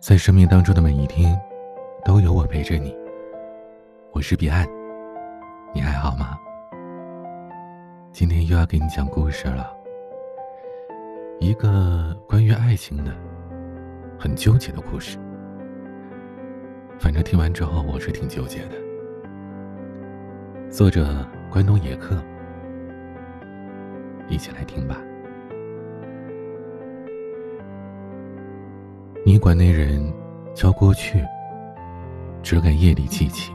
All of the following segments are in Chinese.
在生命当中的每一天，都有我陪着你。我是彼岸，你还好吗？今天又要给你讲故事了，一个关于爱情的很纠结的故事。反正听完之后，我是挺纠结的。作者关东野客，一起来听吧。你管那人叫过去，只敢夜里记起。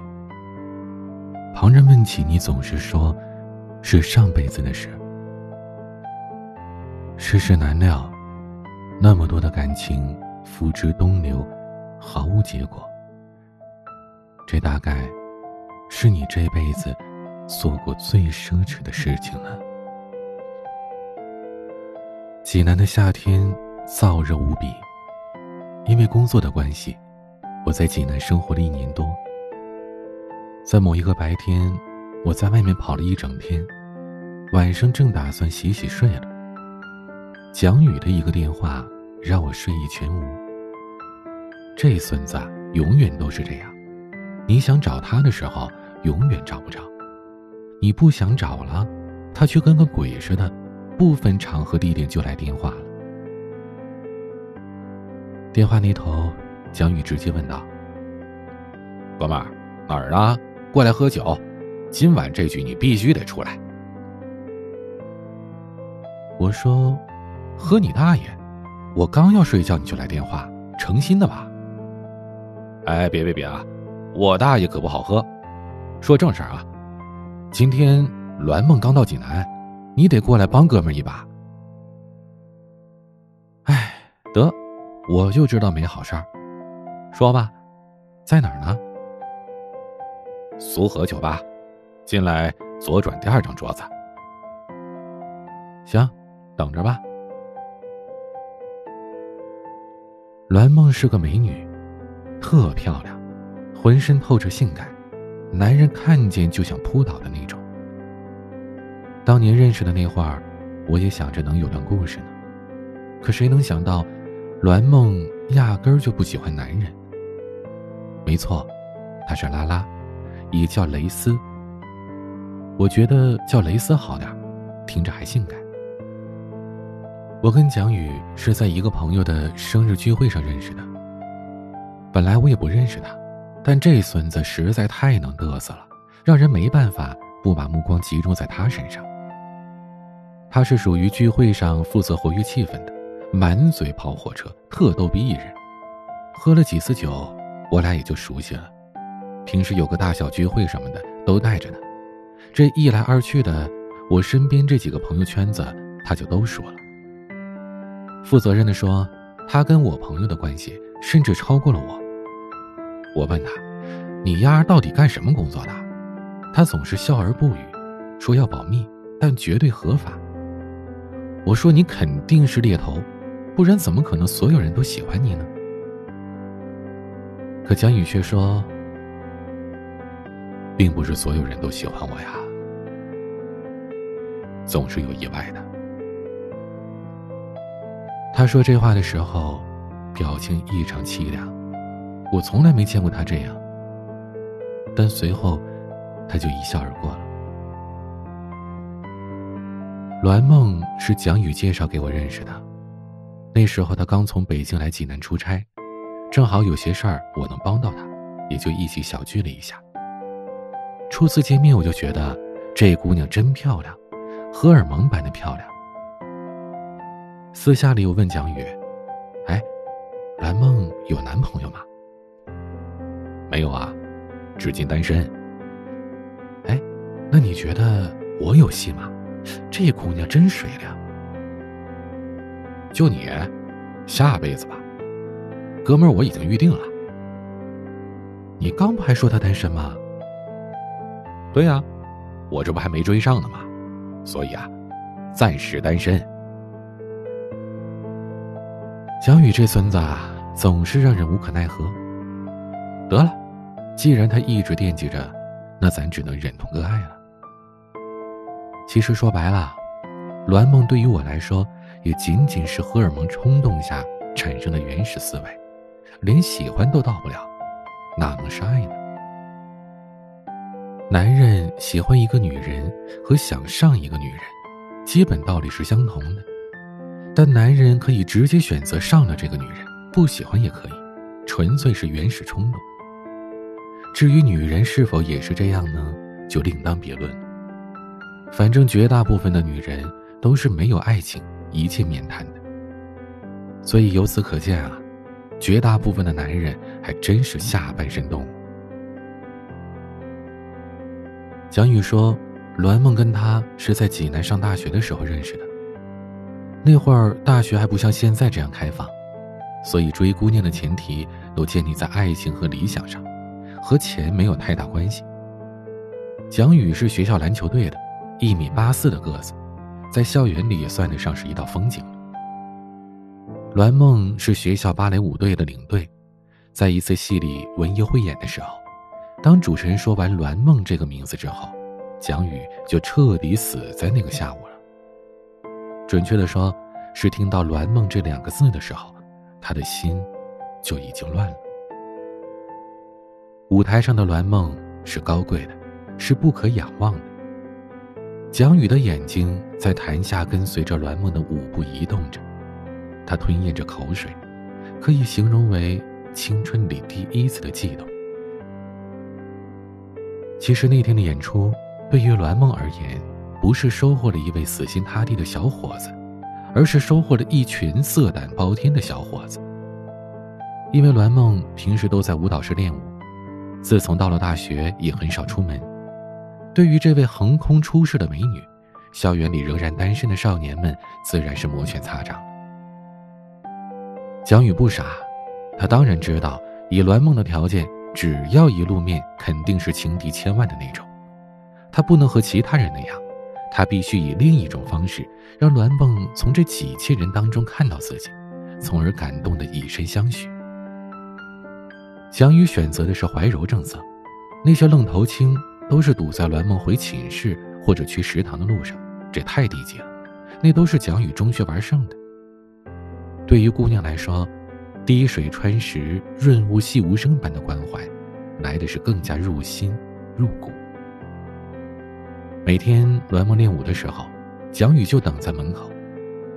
旁人问起你，总是说，是上辈子的事。世事难料，那么多的感情付之东流，毫无结果。这大概，是你这辈子做过最奢侈的事情了。济南的夏天燥热无比。因为工作的关系，我在济南生活了一年多。在某一个白天，我在外面跑了一整天，晚上正打算洗洗睡了。蒋宇的一个电话让我睡意全无。这孙子永远都是这样，你想找他的时候永远找不着，你不想找了，他却跟个鬼似的，不分场合地点就来电话了。电话那头，蒋宇直接问道：“哥们儿，哪儿呢？过来喝酒，今晚这局你必须得出来。”我说：“喝你大爷！我刚要睡觉你就来电话，成心的吧？”哎，别别别啊！我大爷可不好喝。说正事儿啊，今天栾梦刚到济南，你得过来帮哥们一把。哎，得。我就知道没好事儿，说吧，在哪儿呢？苏荷酒吧，进来左转第二张桌子。行，等着吧。栾梦是个美女，特漂亮，浑身透着性感，男人看见就想扑倒的那种。当年认识的那会儿，我也想着能有段故事呢，可谁能想到？栾梦压根儿就不喜欢男人。没错，她是拉拉，也叫蕾丝。我觉得叫蕾丝好点听着还性感。我跟蒋宇是在一个朋友的生日聚会上认识的。本来我也不认识他，但这孙子实在太能嘚瑟了，让人没办法不把目光集中在他身上。他是属于聚会上负责活跃气氛的。满嘴跑火车，特逗逼一人。喝了几次酒，我俩也就熟悉了。平时有个大小聚会什么的，都带着呢。这一来二去的，我身边这几个朋友圈子，他就都说了。负责任的说，他跟我朋友的关系甚至超过了我。我问他：“你丫到底干什么工作的？”他总是笑而不语，说要保密，但绝对合法。我说：“你肯定是猎头。”不然怎么可能所有人都喜欢你呢？可蒋宇却说，并不是所有人都喜欢我呀，总是有意外的。他说这话的时候，表情异常凄凉，我从来没见过他这样。但随后，他就一笑而过了。栾梦是蒋宇介绍给我认识的。那时候他刚从北京来济南出差，正好有些事儿我能帮到他，也就一起小聚了一下。初次见面我就觉得这姑娘真漂亮，荷尔蒙般的漂亮。私下里我问蒋宇：“哎，蓝梦有男朋友吗？”“没有啊，至今单身。”“哎，那你觉得我有戏吗？这姑娘真水灵。”就你，下辈子吧，哥们儿，我已经预定了。你刚不还说他单身吗？对呀，我这不还没追上呢吗？所以啊，暂时单身。小宇这孙子啊，总是让人无可奈何。得了，既然他一直惦记着，那咱只能忍痛割爱了。其实说白了，栾梦对于我来说。也仅仅是荷尔蒙冲动下产生的原始思维，连喜欢都到不了，哪能是爱呢？男人喜欢一个女人和想上一个女人，基本道理是相同的。但男人可以直接选择上了这个女人，不喜欢也可以，纯粹是原始冲动。至于女人是否也是这样呢，就另当别论了。反正绝大部分的女人都是没有爱情，一切免谈的。所以由此可见啊，绝大部分的男人还真是下半身动物。蒋宇说，栾梦跟他是在济南上大学的时候认识的。那会儿大学还不像现在这样开放，所以追姑娘的前提都建立在爱情和理想上，和钱没有太大关系。蒋宇是学校篮球队的，一米八四的个子，在校园里也算得上是一道风景。栾梦是学校芭蕾舞队的领队，在一次戏里文艺汇演的时候，当主持人说完“栾梦”这个名字之后，蒋宇就彻底死在那个下午了。准确的说，是听到“栾梦”这两个字的时候，他的心就已经乱了。舞台上的栾梦是高贵的，是不可仰望的。蒋宇的眼睛在台下跟随着栾梦的舞步移动着，他吞咽着口水，可以形容为青春里第一次的悸动。其实那天的演出，对于栾梦而言。不是收获了一位死心塌地的小伙子，而是收获了一群色胆包天的小伙子。因为栾梦平时都在舞蹈室练舞，自从到了大学也很少出门。对于这位横空出世的美女，校园里仍然单身的少年们自然是摩拳擦掌。蒋宇不傻，他当然知道，以栾梦的条件，只要一露面，肯定是情敌千万的那种。他不能和其他人那样。他必须以另一种方式，让栾梦从这几千人当中看到自己，从而感动的以身相许。蒋宇选择的是怀柔政策，那些愣头青都是堵在栾梦回寝室或者去食堂的路上，这太低级了。那都是蒋宇中学玩剩的。对于姑娘来说，滴水穿石、润物细无声般的关怀，来的是更加入心、入骨。每天栾梦练舞的时候，蒋宇就等在门口。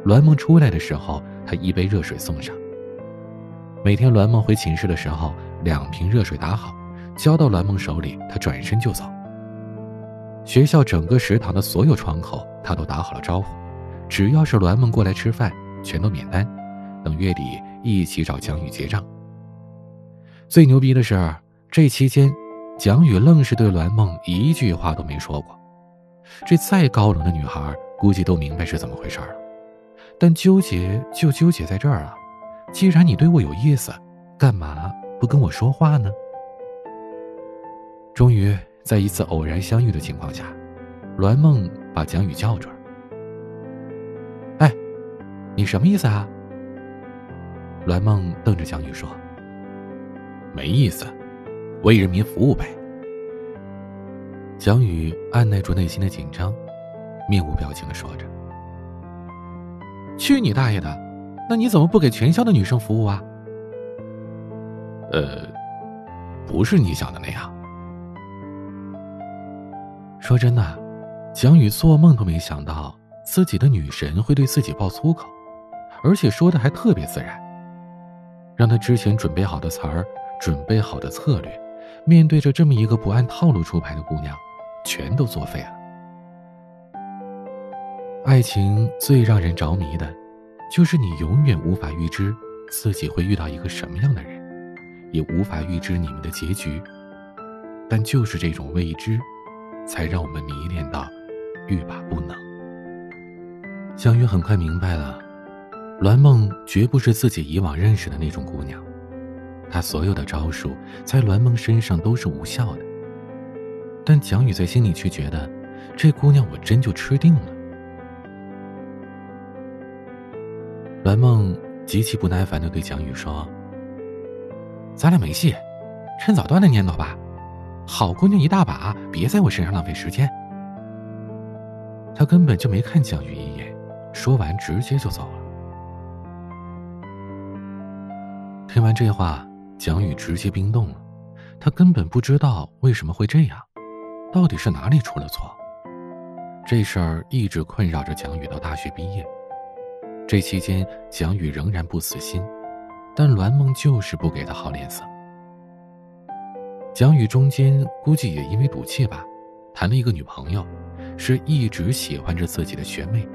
栾梦出来的时候，他一杯热水送上。每天栾梦回寝室的时候，两瓶热水打好，交到栾梦手里，他转身就走。学校整个食堂的所有窗口，他都打好了招呼，只要是栾梦过来吃饭，全都免单，等月底一起找蒋宇结账。最牛逼的是，这期间，蒋宇愣是对栾梦一句话都没说过。这再高冷的女孩，估计都明白是怎么回事了。但纠结就纠结在这儿啊！既然你对我有意思，干嘛不跟我说话呢？终于，在一次偶然相遇的情况下，栾梦把蒋宇叫住了。哎，你什么意思啊？栾梦瞪着蒋宇说：“没意思，为人民服务呗。”蒋宇按耐住内心的紧张，面无表情的说着：“去你大爷的！那你怎么不给全校的女生服务啊？”“呃，不是你想的那样。”说真的，蒋宇做梦都没想到自己的女神会对自己爆粗口，而且说的还特别自然，让他之前准备好的词儿、准备好的策略，面对着这么一个不按套路出牌的姑娘。全都作废了。爱情最让人着迷的，就是你永远无法预知自己会遇到一个什么样的人，也无法预知你们的结局。但就是这种未知，才让我们迷恋到欲罢不能。香玉很快明白了，栾梦绝不是自己以往认识的那种姑娘，她所有的招数在栾梦身上都是无效的。但蒋宇在心里却觉得，这姑娘我真就吃定了。栾梦极其不耐烦的对蒋宇说：“咱俩没戏，趁早断了念头吧。好姑娘一大把，别在我身上浪费时间。”他根本就没看蒋宇一眼，说完直接就走了。听完这话，蒋宇直接冰冻了，他根本不知道为什么会这样，到底是哪里出了错？这事儿一直困扰着蒋宇到大学毕业。这期间，蒋宇仍然不死心，但栾梦就是不给他好脸色。蒋宇中间估计也因为赌气吧，谈了一个女朋友，是一直喜欢着自己的学妹。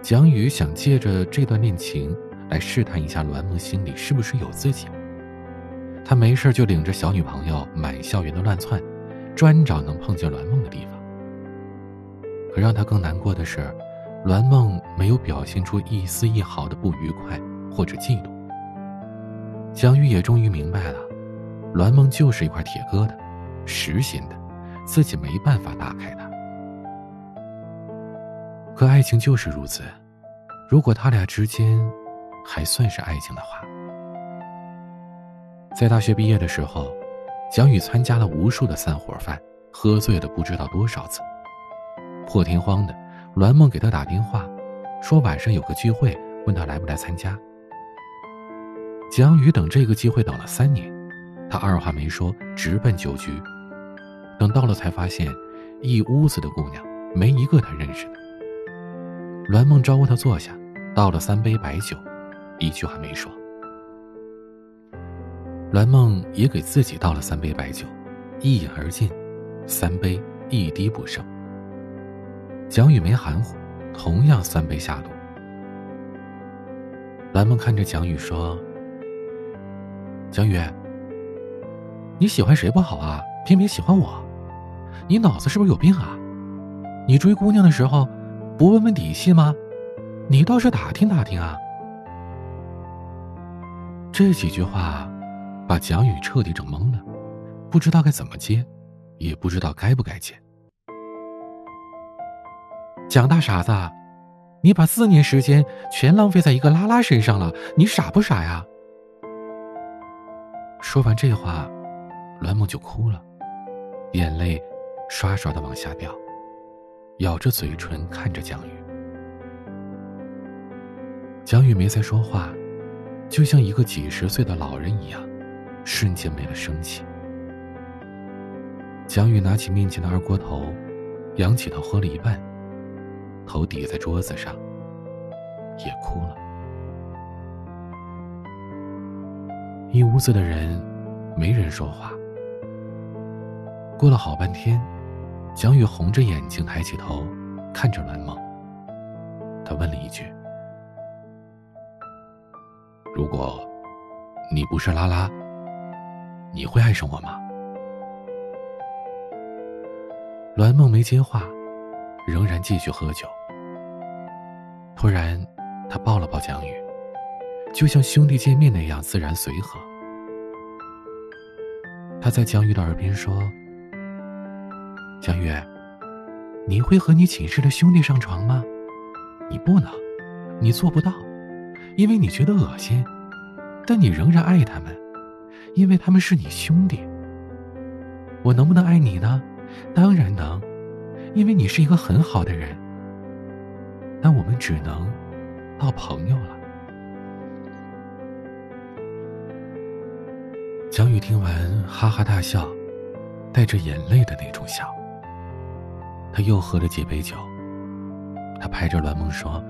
蒋宇想借着这段恋情来试探一下栾梦心里是不是有自己。他没事就领着小女朋友满校园的乱窜，专找能碰见栾梦的地方。可让他更难过的是，栾梦没有表现出一丝一毫的不愉快或者嫉妒。蒋宇也终于明白了。栾梦就是一块铁疙瘩，实心的，自己没办法打开它。可爱情就是如此，如果他俩之间还算是爱情的话，在大学毕业的时候，蒋宇参加了无数的散伙饭，喝醉了不知道多少次。破天荒的，栾梦给他打电话，说晚上有个聚会，问他来不来参加。蒋宇等这个机会等了三年。他二话没说，直奔酒局。等到了，才发现一屋子的姑娘，没一个他认识的。栾梦招呼他坐下，倒了三杯白酒，一句话没说。栾梦也给自己倒了三杯白酒，一饮而尽，三杯一滴不剩。蒋宇没含糊，同样三杯下肚。栾梦看着蒋宇说：“蒋宇。”你喜欢谁不好啊？偏偏喜欢我，你脑子是不是有病啊？你追姑娘的时候，不问问底细吗？你倒是打听打听啊！这几句话，把蒋宇彻底整懵了，不知道该怎么接，也不知道该不该接。蒋大傻子，你把四年时间全浪费在一个拉拉身上了，你傻不傻呀？说完这话。栾梦就哭了，眼泪刷刷的往下掉，咬着嘴唇看着蒋宇。蒋宇没再说话，就像一个几十岁的老人一样，瞬间没了生气。蒋宇拿起面前的二锅头，仰起头喝了一半，头抵在桌子上，也哭了。一屋子的人，没人说话。过了好半天，蒋宇红着眼睛抬起头，看着栾梦。他问了一句：“如果你不是拉拉，你会爱上我吗？”栾梦没接话，仍然继续喝酒。突然，他抱了抱蒋宇，就像兄弟见面那样自然随和。他在蒋宇的耳边说。江宇，你会和你寝室的兄弟上床吗？你不能，你做不到，因为你觉得恶心。但你仍然爱他们，因为他们是你兄弟。我能不能爱你呢？当然能，因为你是一个很好的人。但我们只能到朋友了。江雨听完，哈哈大笑，带着眼泪的那种笑。他又喝了几杯酒。他拍着栾梦说：“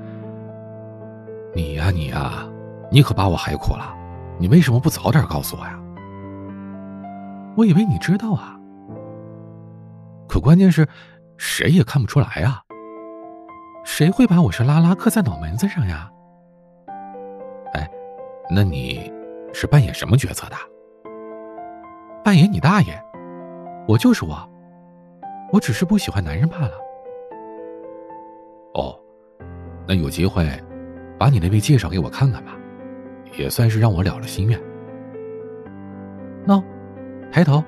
你呀，你呀，你可把我害苦了。你为什么不早点告诉我呀？我以为你知道啊。可关键是，谁也看不出来啊。谁会把我是拉拉刻在脑门子上呀？哎，那你是扮演什么角色的？扮演你大爷！我就是我。”我只是不喜欢男人罢了。哦，那有机会，把你那位介绍给我看看吧，也算是让我了了心愿。喏，抬头，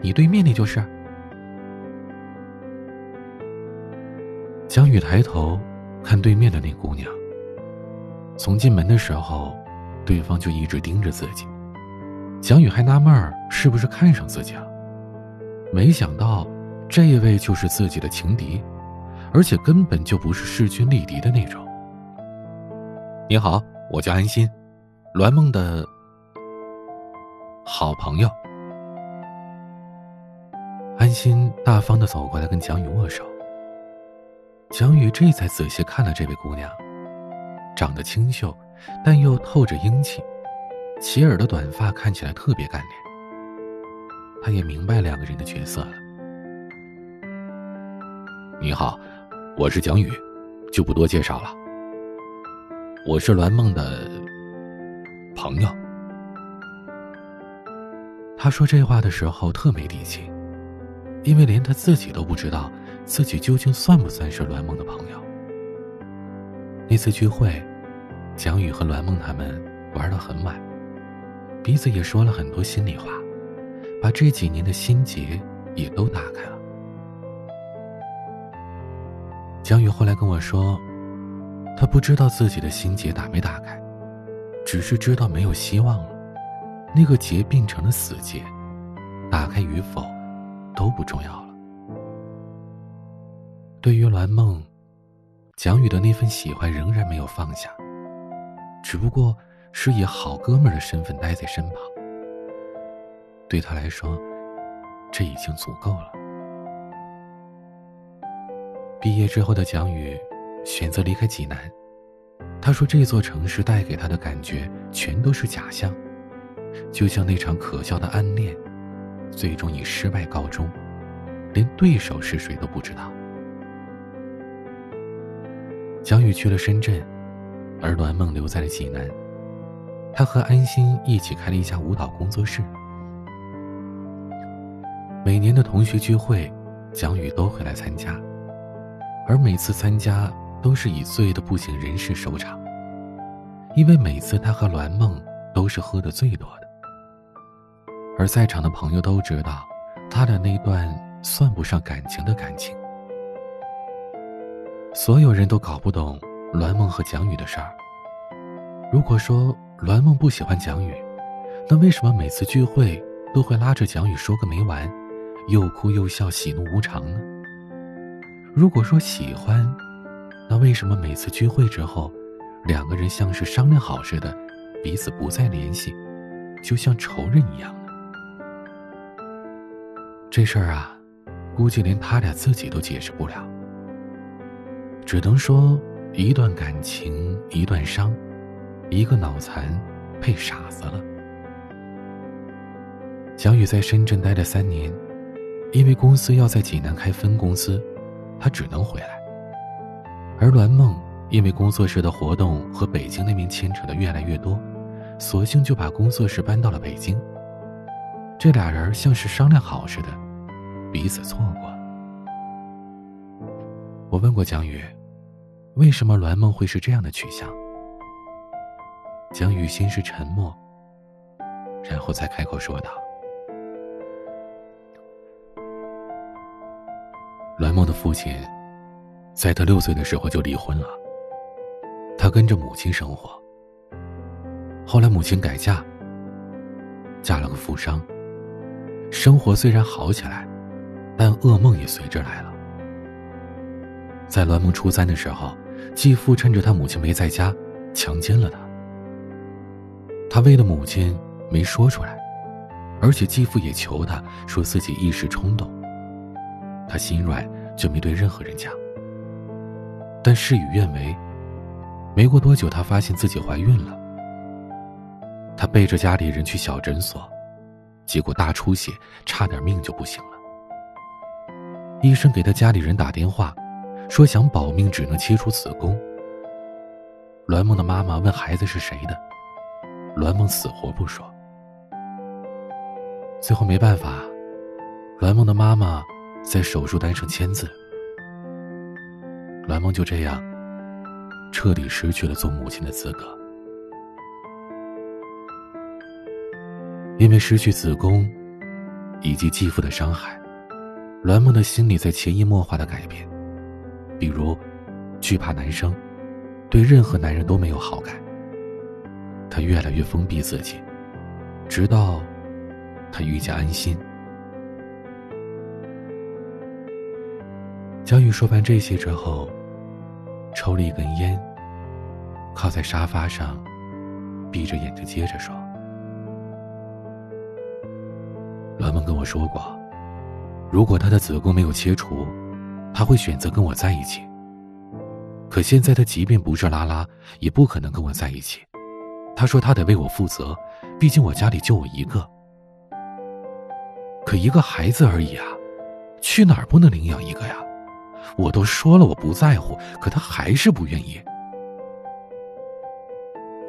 你对面那就是。江宇抬头看对面的那姑娘。从进门的时候，对方就一直盯着自己。蒋宇还纳闷儿是不是看上自己了，没想到。这一位就是自己的情敌，而且根本就不是势均力敌的那种。你好，我叫安心，栾梦的。好朋友。安心大方的走过来跟蒋宇握手。蒋宇这才仔细看了这位姑娘，长得清秀，但又透着英气，齐耳的短发看起来特别干练。他也明白两个人的角色了。你好，我是蒋宇，就不多介绍了。我是栾梦的朋友。他说这话的时候特没底气，因为连他自己都不知道自己究竟算不算是栾梦的朋友。那次聚会，蒋宇和栾梦他们玩到很晚，彼此也说了很多心里话，把这几年的心结也都打开了。蒋宇后来跟我说。他不知道自己的心结打没打开，只是知道没有希望了。那个结变成了死结，打开与否都不重要了。对于栾梦，蒋宇的那份喜欢仍然没有放下，只不过是以好哥们的身份待在身旁。对他来说，这已经足够了。毕业之后的蒋宇。选择离开济南，他说这座城市带给他的感觉全都是假象，就像那场可笑的暗恋，最终以失败告终，连对手是谁都不知道。蒋宇去了深圳，而栾梦留在了济南。他和安心一起开了一家舞蹈工作室。每年的同学聚会，蒋宇都会来参加，而每次参加。都是以醉的不省人事收场，因为每次他和栾梦都是喝的最多的，而在场的朋友都知道，他的那段算不上感情的感情。所有人都搞不懂栾梦和蒋宇的事儿。如果说栾梦不喜欢蒋宇，那为什么每次聚会都会拉着蒋宇说个没完，又哭又笑，喜怒无常呢？如果说喜欢，那为什么每次聚会之后，两个人像是商量好似的，彼此不再联系，就像仇人一样呢？这事儿啊，估计连他俩自己都解释不了，只能说一段感情一段伤，一个脑残配傻子了。小雨在深圳待了三年，因为公司要在济南开分公司，他只能回来。而栾梦因为工作室的活动和北京那边牵扯的越来越多，索性就把工作室搬到了北京。这俩人像是商量好似的，彼此错过。我问过蒋宇，为什么栾梦会是这样的取向？蒋宇先是沉默，然后才开口说道：“栾梦的父亲。”在他六岁的时候就离婚了，他跟着母亲生活。后来母亲改嫁，嫁了个富商。生活虽然好起来，但噩梦也随之来了。在栾梦初三的时候，继父趁着他母亲没在家，强奸了他。他为了母亲没说出来，而且继父也求他说自己一时冲动。他心软，就没对任何人讲。但事与愿违，没过多久，她发现自己怀孕了。她背着家里人去小诊所，结果大出血，差点命就不行了。医生给她家里人打电话，说想保命只能切除子宫。栾梦的妈妈问孩子是谁的，栾梦死活不说。最后没办法，栾梦的妈妈在手术单上签字。栾梦就这样彻底失去了做母亲的资格，因为失去子宫以及继父的伤害，栾梦的心里在潜移默化的改变，比如惧怕男生，对任何男人都没有好感。他越来越封闭自己，直到他遇见安心。江宇说完这些之后，抽了一根烟，靠在沙发上，闭着眼睛接着说：“栾梦跟我说过，如果他的子宫没有切除，他会选择跟我在一起。可现在他即便不是拉拉，也不可能跟我在一起。他说他得为我负责，毕竟我家里就我一个。可一个孩子而已啊，去哪儿不能领养一个呀？我都说了我不在乎，可他还是不愿意。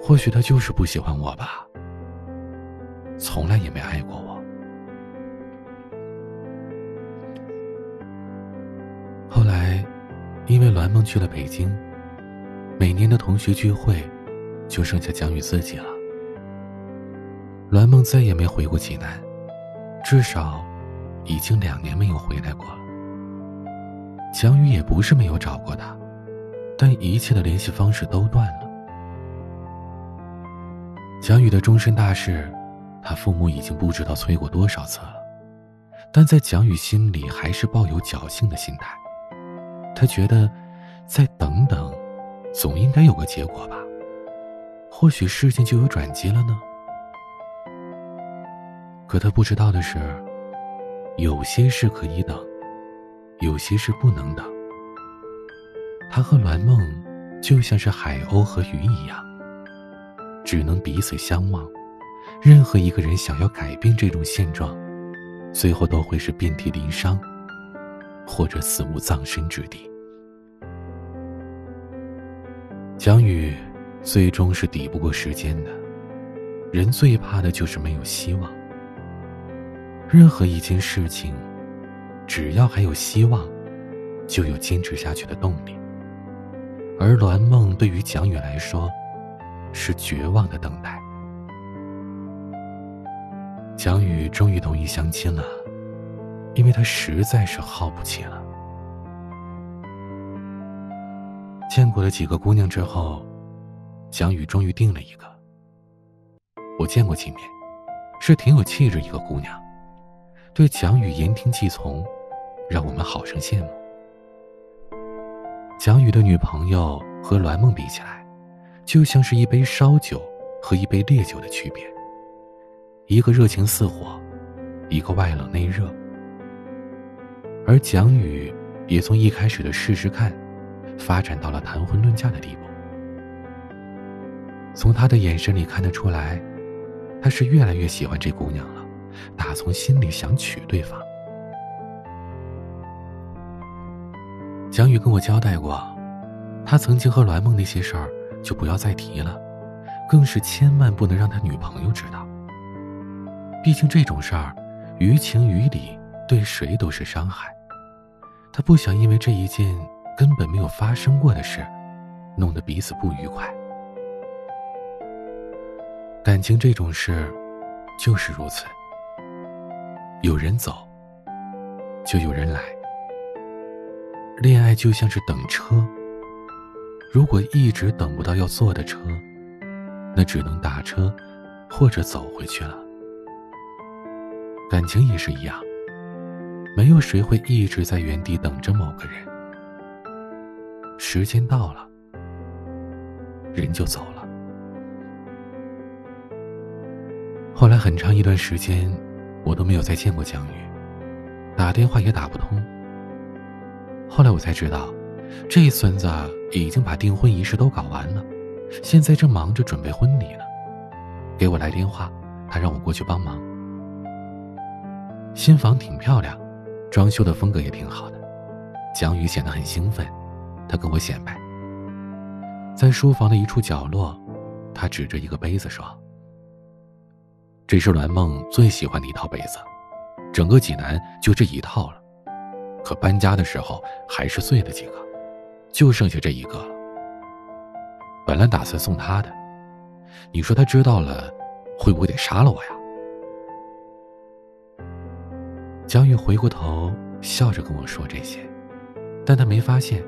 或许他就是不喜欢我吧，从来也没爱过我。后来，因为栾梦去了北京，每年的同学聚会就剩下蒋宇自己了。栾梦再也没回过济南，至少已经两年没有回来过了。蒋宇也不是没有找过他，但一切的联系方式都断了。蒋宇的终身大事，他父母已经不知道催过多少次了，但在蒋宇心里还是抱有侥幸的心态。他觉得，再等等，总应该有个结果吧。或许事情就有转机了呢。可他不知道的是，有些事可以等，有些事不能等。他和栾梦，就像是海鸥和鱼一样。只能彼此相望，任何一个人想要改变这种现状，最后都会是遍体鳞伤，或者死无葬身之地。蒋宇最终是抵不过时间的，人最怕的就是没有希望。任何一件事情，只要还有希望，就有坚持下去的动力。而栾梦对于蒋宇来说，是绝望的等待。蒋宇终于同意相亲了，因为他实在是耗不起了。见过了几个姑娘之后，蒋宇终于定了一个。我见过几面，是挺有气质一个姑娘，对蒋宇言听计从，让我们好生羡慕。蒋宇的女朋友和栾梦比起来。就像是一杯烧酒和一杯烈酒的区别，一个热情似火，一个外冷内热。而蒋宇也从一开始的试试看，发展到了谈婚论嫁的地步。从他的眼神里看得出来，他是越来越喜欢这姑娘了，打从心里想娶对方。蒋宇跟我交代过，他曾经和栾梦那些事儿。就不要再提了，更是千万不能让他女朋友知道。毕竟这种事儿，于情于理，对谁都是伤害。他不想因为这一件根本没有发生过的事，弄得彼此不愉快。感情这种事，就是如此。有人走，就有人来。恋爱就像是等车。如果一直等不到要坐的车，那只能打车，或者走回去了。感情也是一样，没有谁会一直在原地等着某个人。时间到了，人就走了。后来很长一段时间，我都没有再见过江宇，打电话也打不通。后来我才知道。这孙子已经把订婚仪式都搞完了，现在正忙着准备婚礼呢。给我来电话，他让我过去帮忙。新房挺漂亮，装修的风格也挺好的。蒋宇显得很兴奋，他跟我显摆。在书房的一处角落，他指着一个杯子说：“这是栾梦最喜欢的一套被子，整个济南就这一套了。可搬家的时候还是碎了几个。”就剩下这一个了。本来打算送他的，你说他知道了，会不会得杀了我呀？江玉回过头，笑着跟我说这些，但他没发现，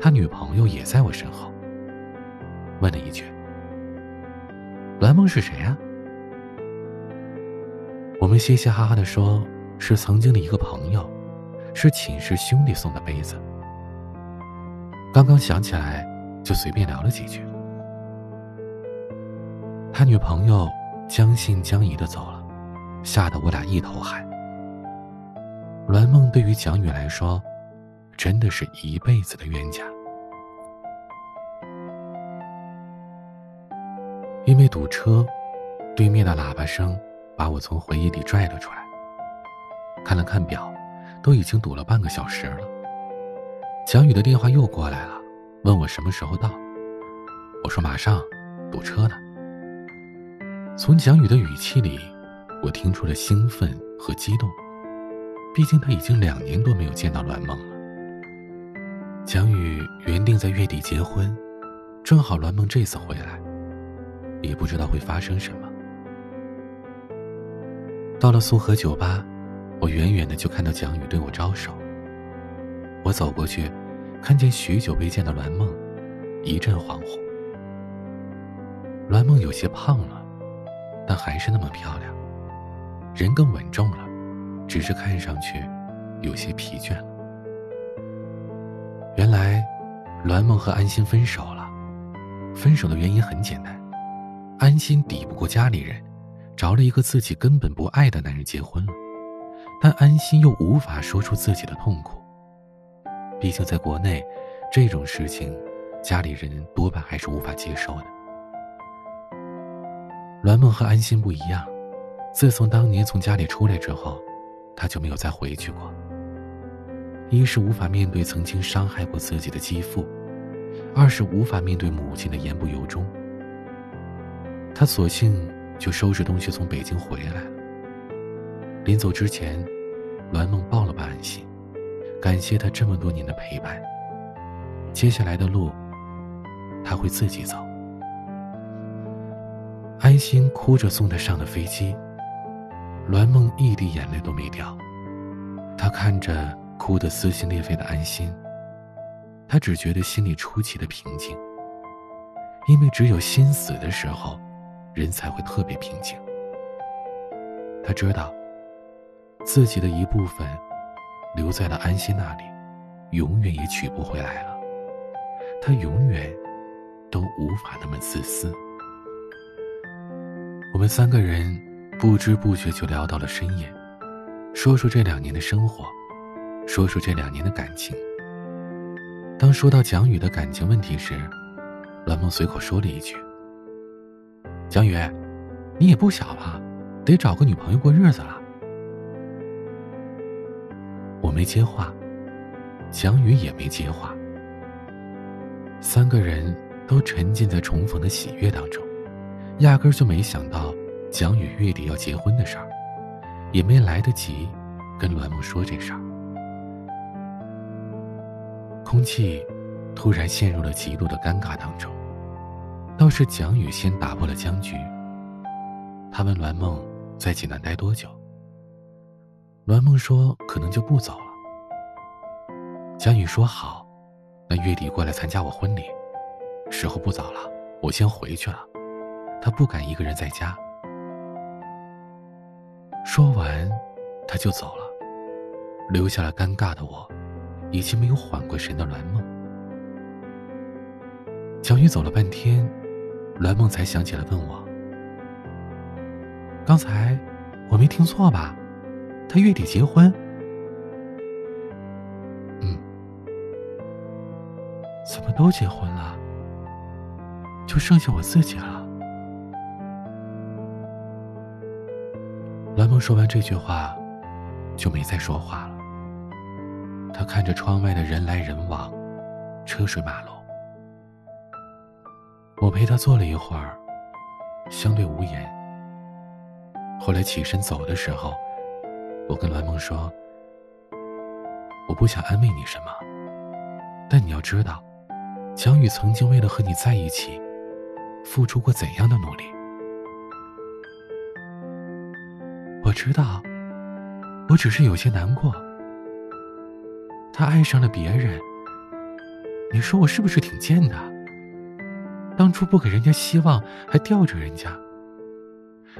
他女朋友也在我身后。问了一句：“栾梦是谁呀？”我们嘻嘻哈哈的说：“是曾经的一个朋友，是寝室兄弟送的杯子。”刚刚想起来，就随便聊了几句。他女朋友将信将疑的走了，吓得我俩一头汗。栾梦对于蒋宇来说，真的是一辈子的冤家。因为堵车，对面的喇叭声把我从回忆里拽了出来。看了看表，都已经堵了半个小时了。蒋宇的电话又过来了，问我什么时候到。我说马上，堵车呢。从蒋宇的语气里，我听出了兴奋和激动。毕竟他已经两年多没有见到栾梦了。蒋宇原定在月底结婚，正好栾梦这次回来，也不知道会发生什么。到了苏荷酒吧，我远远的就看到蒋宇对我招手。我走过去，看见许久未见的栾梦，一阵恍惚。栾梦有些胖了，但还是那么漂亮，人更稳重了。只是看上去有些疲倦了。原来，栾梦和安心分手了。分手的原因很简单，安心抵不过家里人，找了一个自己根本不爱的男人结婚了。但安心又无法说出自己的痛苦。毕竟在国内，这种事情，家里人多半还是无法接受的。栾梦和安心不一样，自从当年从家里出来之后。他就没有再回去过。一是无法面对曾经伤害过自己的继父，二是无法面对母亲的言不由衷。他索性就收拾东西从北京回来了。临走之前，栾梦抱了抱安心，感谢他这么多年的陪伴。接下来的路，他会自己走。安心哭着送他上了飞机。栾梦一滴眼泪都没掉，他看着哭得撕心裂肺的安心，他只觉得心里出奇的平静。因为只有心死的时候，人才会特别平静。他知道，自己的一部分留在了安心那里，永远也取不回来了。他永远都无法那么自私。我们三个人。不知不觉就聊到了深夜，说说这两年的生活，说说这两年的感情。当说到蒋宇的感情问题时，栾梦随口说了一句：“蒋宇，你也不小了，得找个女朋友过日子了。”我没接话，蒋宇也没接话。三个人都沉浸在重逢的喜悦当中，压根就没想到。蒋宇月底要结婚的事儿，也没来得及跟栾梦说这事儿。空气突然陷入了极度的尴尬当中。倒是蒋宇先打破了僵局。他问栾梦在济南待多久。栾梦说可能就不走了。蒋宇说好，那月底过来参加我婚礼。时候不早了，我先回去了。他不敢一个人在家。说完，他就走了，留下了尴尬的我，以及没有缓过神的栾梦。蒋雨走了半天，栾梦才想起来问我：“刚才我没听错吧？他月底结婚？”“嗯。”“怎么都结婚了？就剩下我自己了？”栾梦说完这句话，就没再说话了。他看着窗外的人来人往，车水马龙。陪他坐了一会儿，相对无言。后来起身走的时候，我跟栾梦说：“我不想安慰你什么，但你要知道，蒋宇曾经为了和你在一起，付出过怎样的努力。”我知道，我只是有些难过。他爱上了别人，你说我是不是挺贱的？当初不给人家希望，还吊着人家。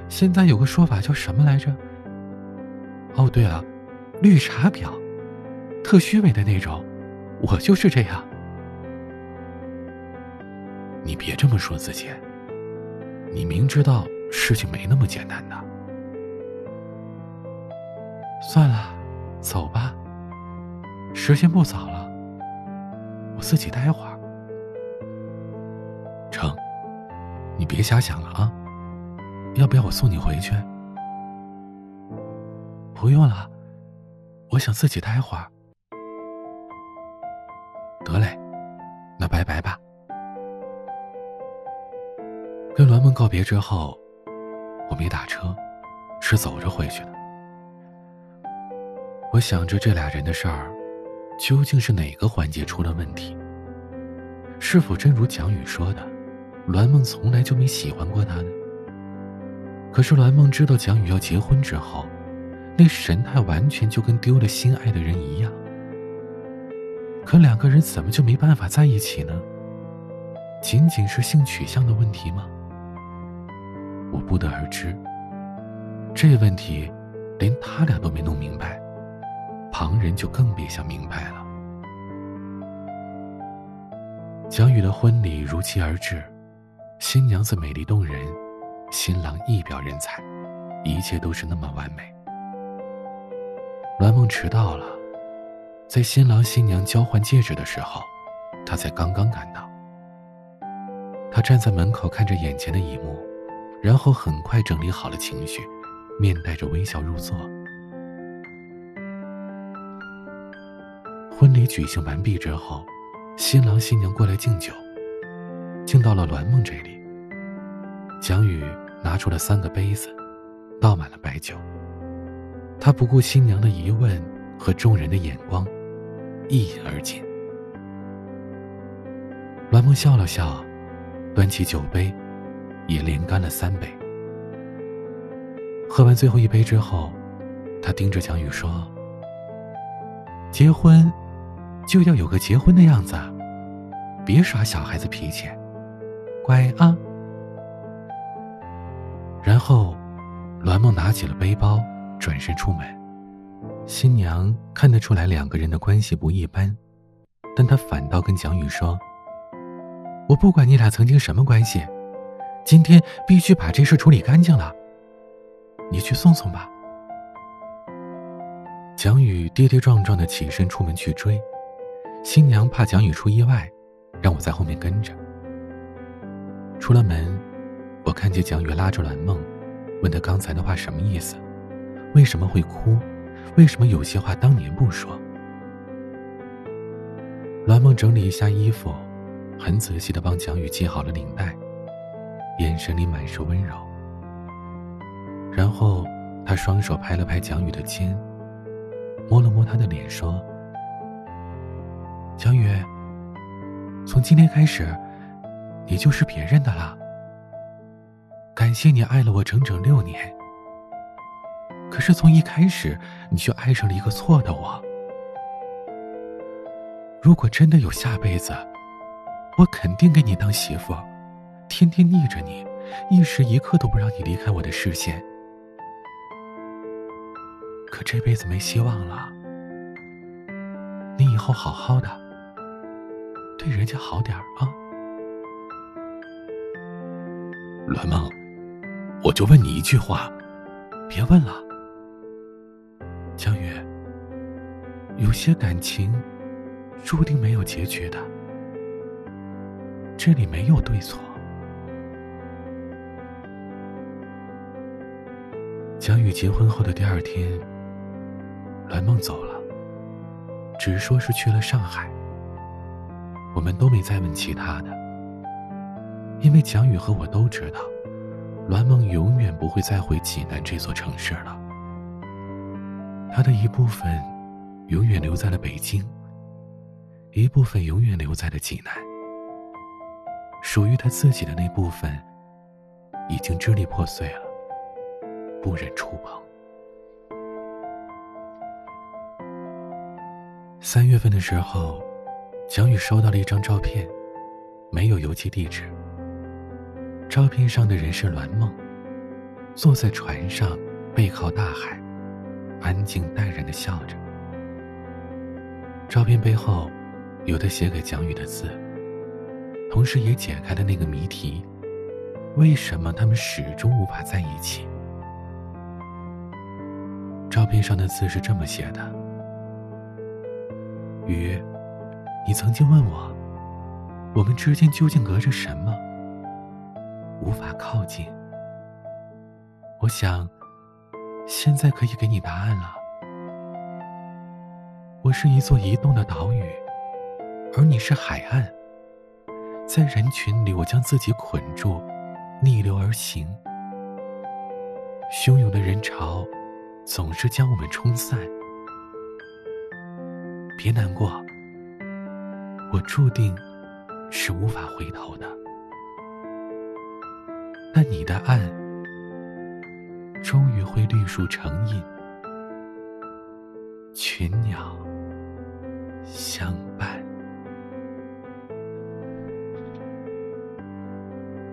现在有个说法叫什么来着？哦，对了，绿茶婊，特虚伪的那种。我就是这样。你别这么说自己，你明知道事情没那么简单的。算了，走吧。时间不早了，我自己待会儿。别瞎想了啊！要不要我送你回去？不用了，我想自己待会儿。得嘞，那拜拜吧。跟栾梦告别之后，我没打车，是走着回去的。我想着这俩人的事儿，究竟是哪个环节出了问题？是否真如蒋宇说的，栾梦从来就没喜欢过他呢？可是栾梦知道蒋宇要结婚之后，那神态完全就跟丢了心爱的人一样。可两个人怎么就没办法在一起呢？仅仅是性取向的问题吗？我不得而知。这问题，连他俩都没弄明白，旁人就更别想明白了。蒋宇的婚礼如期而至，新娘子美丽动人，新郎一表人才，一切都是那么完美。栾梦迟到了。在新郎新娘交换戒指的时候，他才刚刚赶到。他站在门口看着眼前的一幕，然后很快整理好了情绪，面带着微笑入座。婚礼举行完毕之后，新郎新娘过来敬酒，竟到了栾梦这里。蒋宇拿出了三个杯子，倒满了白酒。他不顾新娘的疑问和众人的眼光。一饮而尽。栾梦笑了笑，端起酒杯，也连干了三杯。喝完最后一杯之后，他盯着蒋宇说：“结婚，就要有个结婚的样子，别耍小孩子脾气，乖啊。”然后，栾梦拿起了背包，转身出门。新娘看得出来两个人的关系不一般，但她反倒跟蒋宇说：“我不管你俩曾经什么关系，今天必须把这事处理干净了。你去送送吧。”蒋宇跌跌撞撞的起身出门去追，新娘怕蒋宇出意外，让我在后面跟着。出了门，我看见蒋宇拉着栾梦，问他刚才的话什么意思，为什么会哭。为什么有些话当年不说？栾梦整理一下衣服，很仔细的帮蒋宇系好了领带，眼神里满是温柔。然后，他双手拍了拍蒋宇的肩，摸了摸他的脸，说：“蒋宇，从今天开始，你就是别人的了。感谢你爱了我整整六年。”可是从一开始你就爱上了一个错的我。如果真的有下辈子，我肯定给你当媳妇，天天腻着你，一时一刻都不让你离开我的视线。可这辈子没希望了，你以后好好的，对人家好点啊。栾梦，我就问你一句话，别问了。江宇，有些感情注定没有结局的，这里没有对错。江宇结婚后的第二天，栾梦走了，只说是去了上海。我们都没再问其他的，因为蒋宇和我都知道，栾梦永远不会再回济南这座城市了。他的一部分，永远留在了北京；一部分永远留在了济南。属于他自己的那部分，已经支离破碎了，不忍触碰。三月份的时候，蒋宇收到了一张照片，没有邮寄地址。照片上的人是栾梦，坐在船上，背靠大海。安静淡然的笑着。照片背后，有他写给蒋宇的字，同时也解开了那个谜题：为什么他们始终无法在一起？照片上的字是这么写的：“雨，你曾经问我，我们之间究竟隔着什么，无法靠近？我想，现在可以给你答案了。我是一座移动的岛屿，而你是海岸。在人群里，我将自己捆住，逆流而行。汹涌的人潮。”总是将我们冲散。别难过，我注定是无法回头的。你的爱，终于会绿树成荫，群鸟相伴。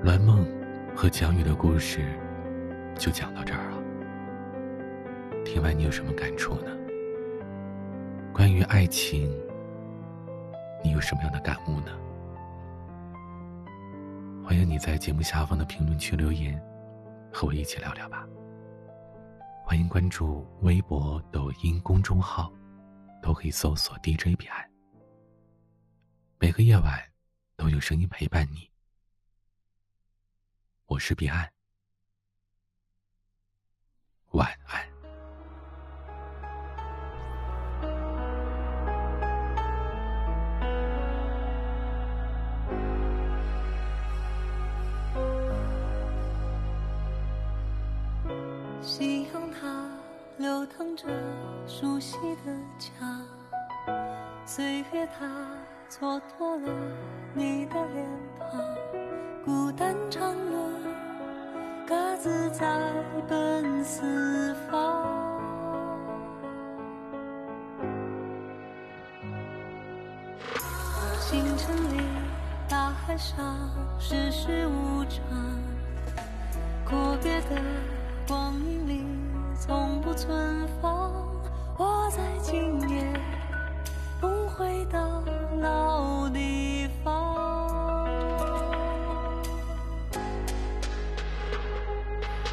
栾梦和蒋宇的故事就讲到这儿了。听完你有什么感触呢？关于爱情，你有什么样的感悟呢？欢迎你在节目下方的评论区留言，和我一起聊聊吧。欢迎关注微博、抖音公众号，都可以搜索 DJ 彼岸。每个夜晚都有声音陪伴你，我是彼岸，晚安。藏着熟悉的家，岁月它蹉跎了你的脸庞，孤单长路，各自在奔四方。星辰里，大海上，世事无常，阔别的光阴里。从不存放，我在今夜不回到老地方，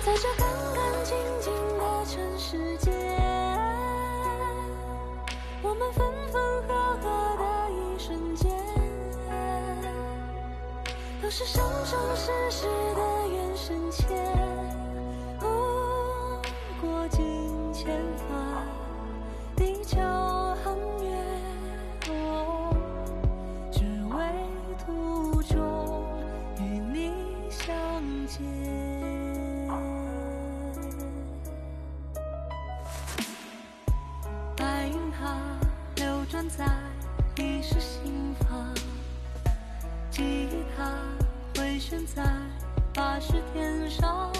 在这干干净净的尘世间，我们分分合合的一瞬间，都是生生世世的缘深浅。千帆，地久恒远。我只为途中与你相见。白云它流转在一世心房，记忆它回旋在八十天上。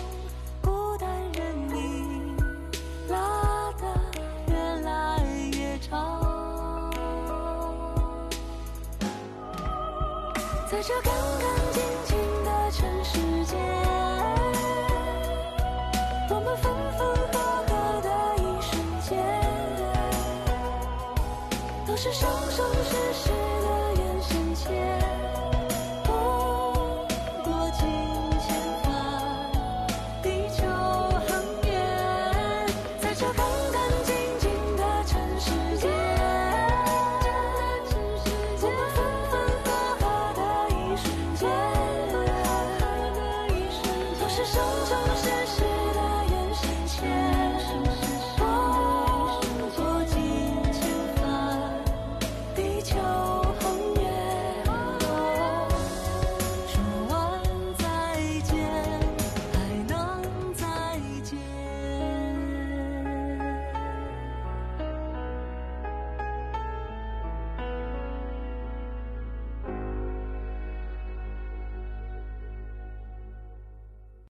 在这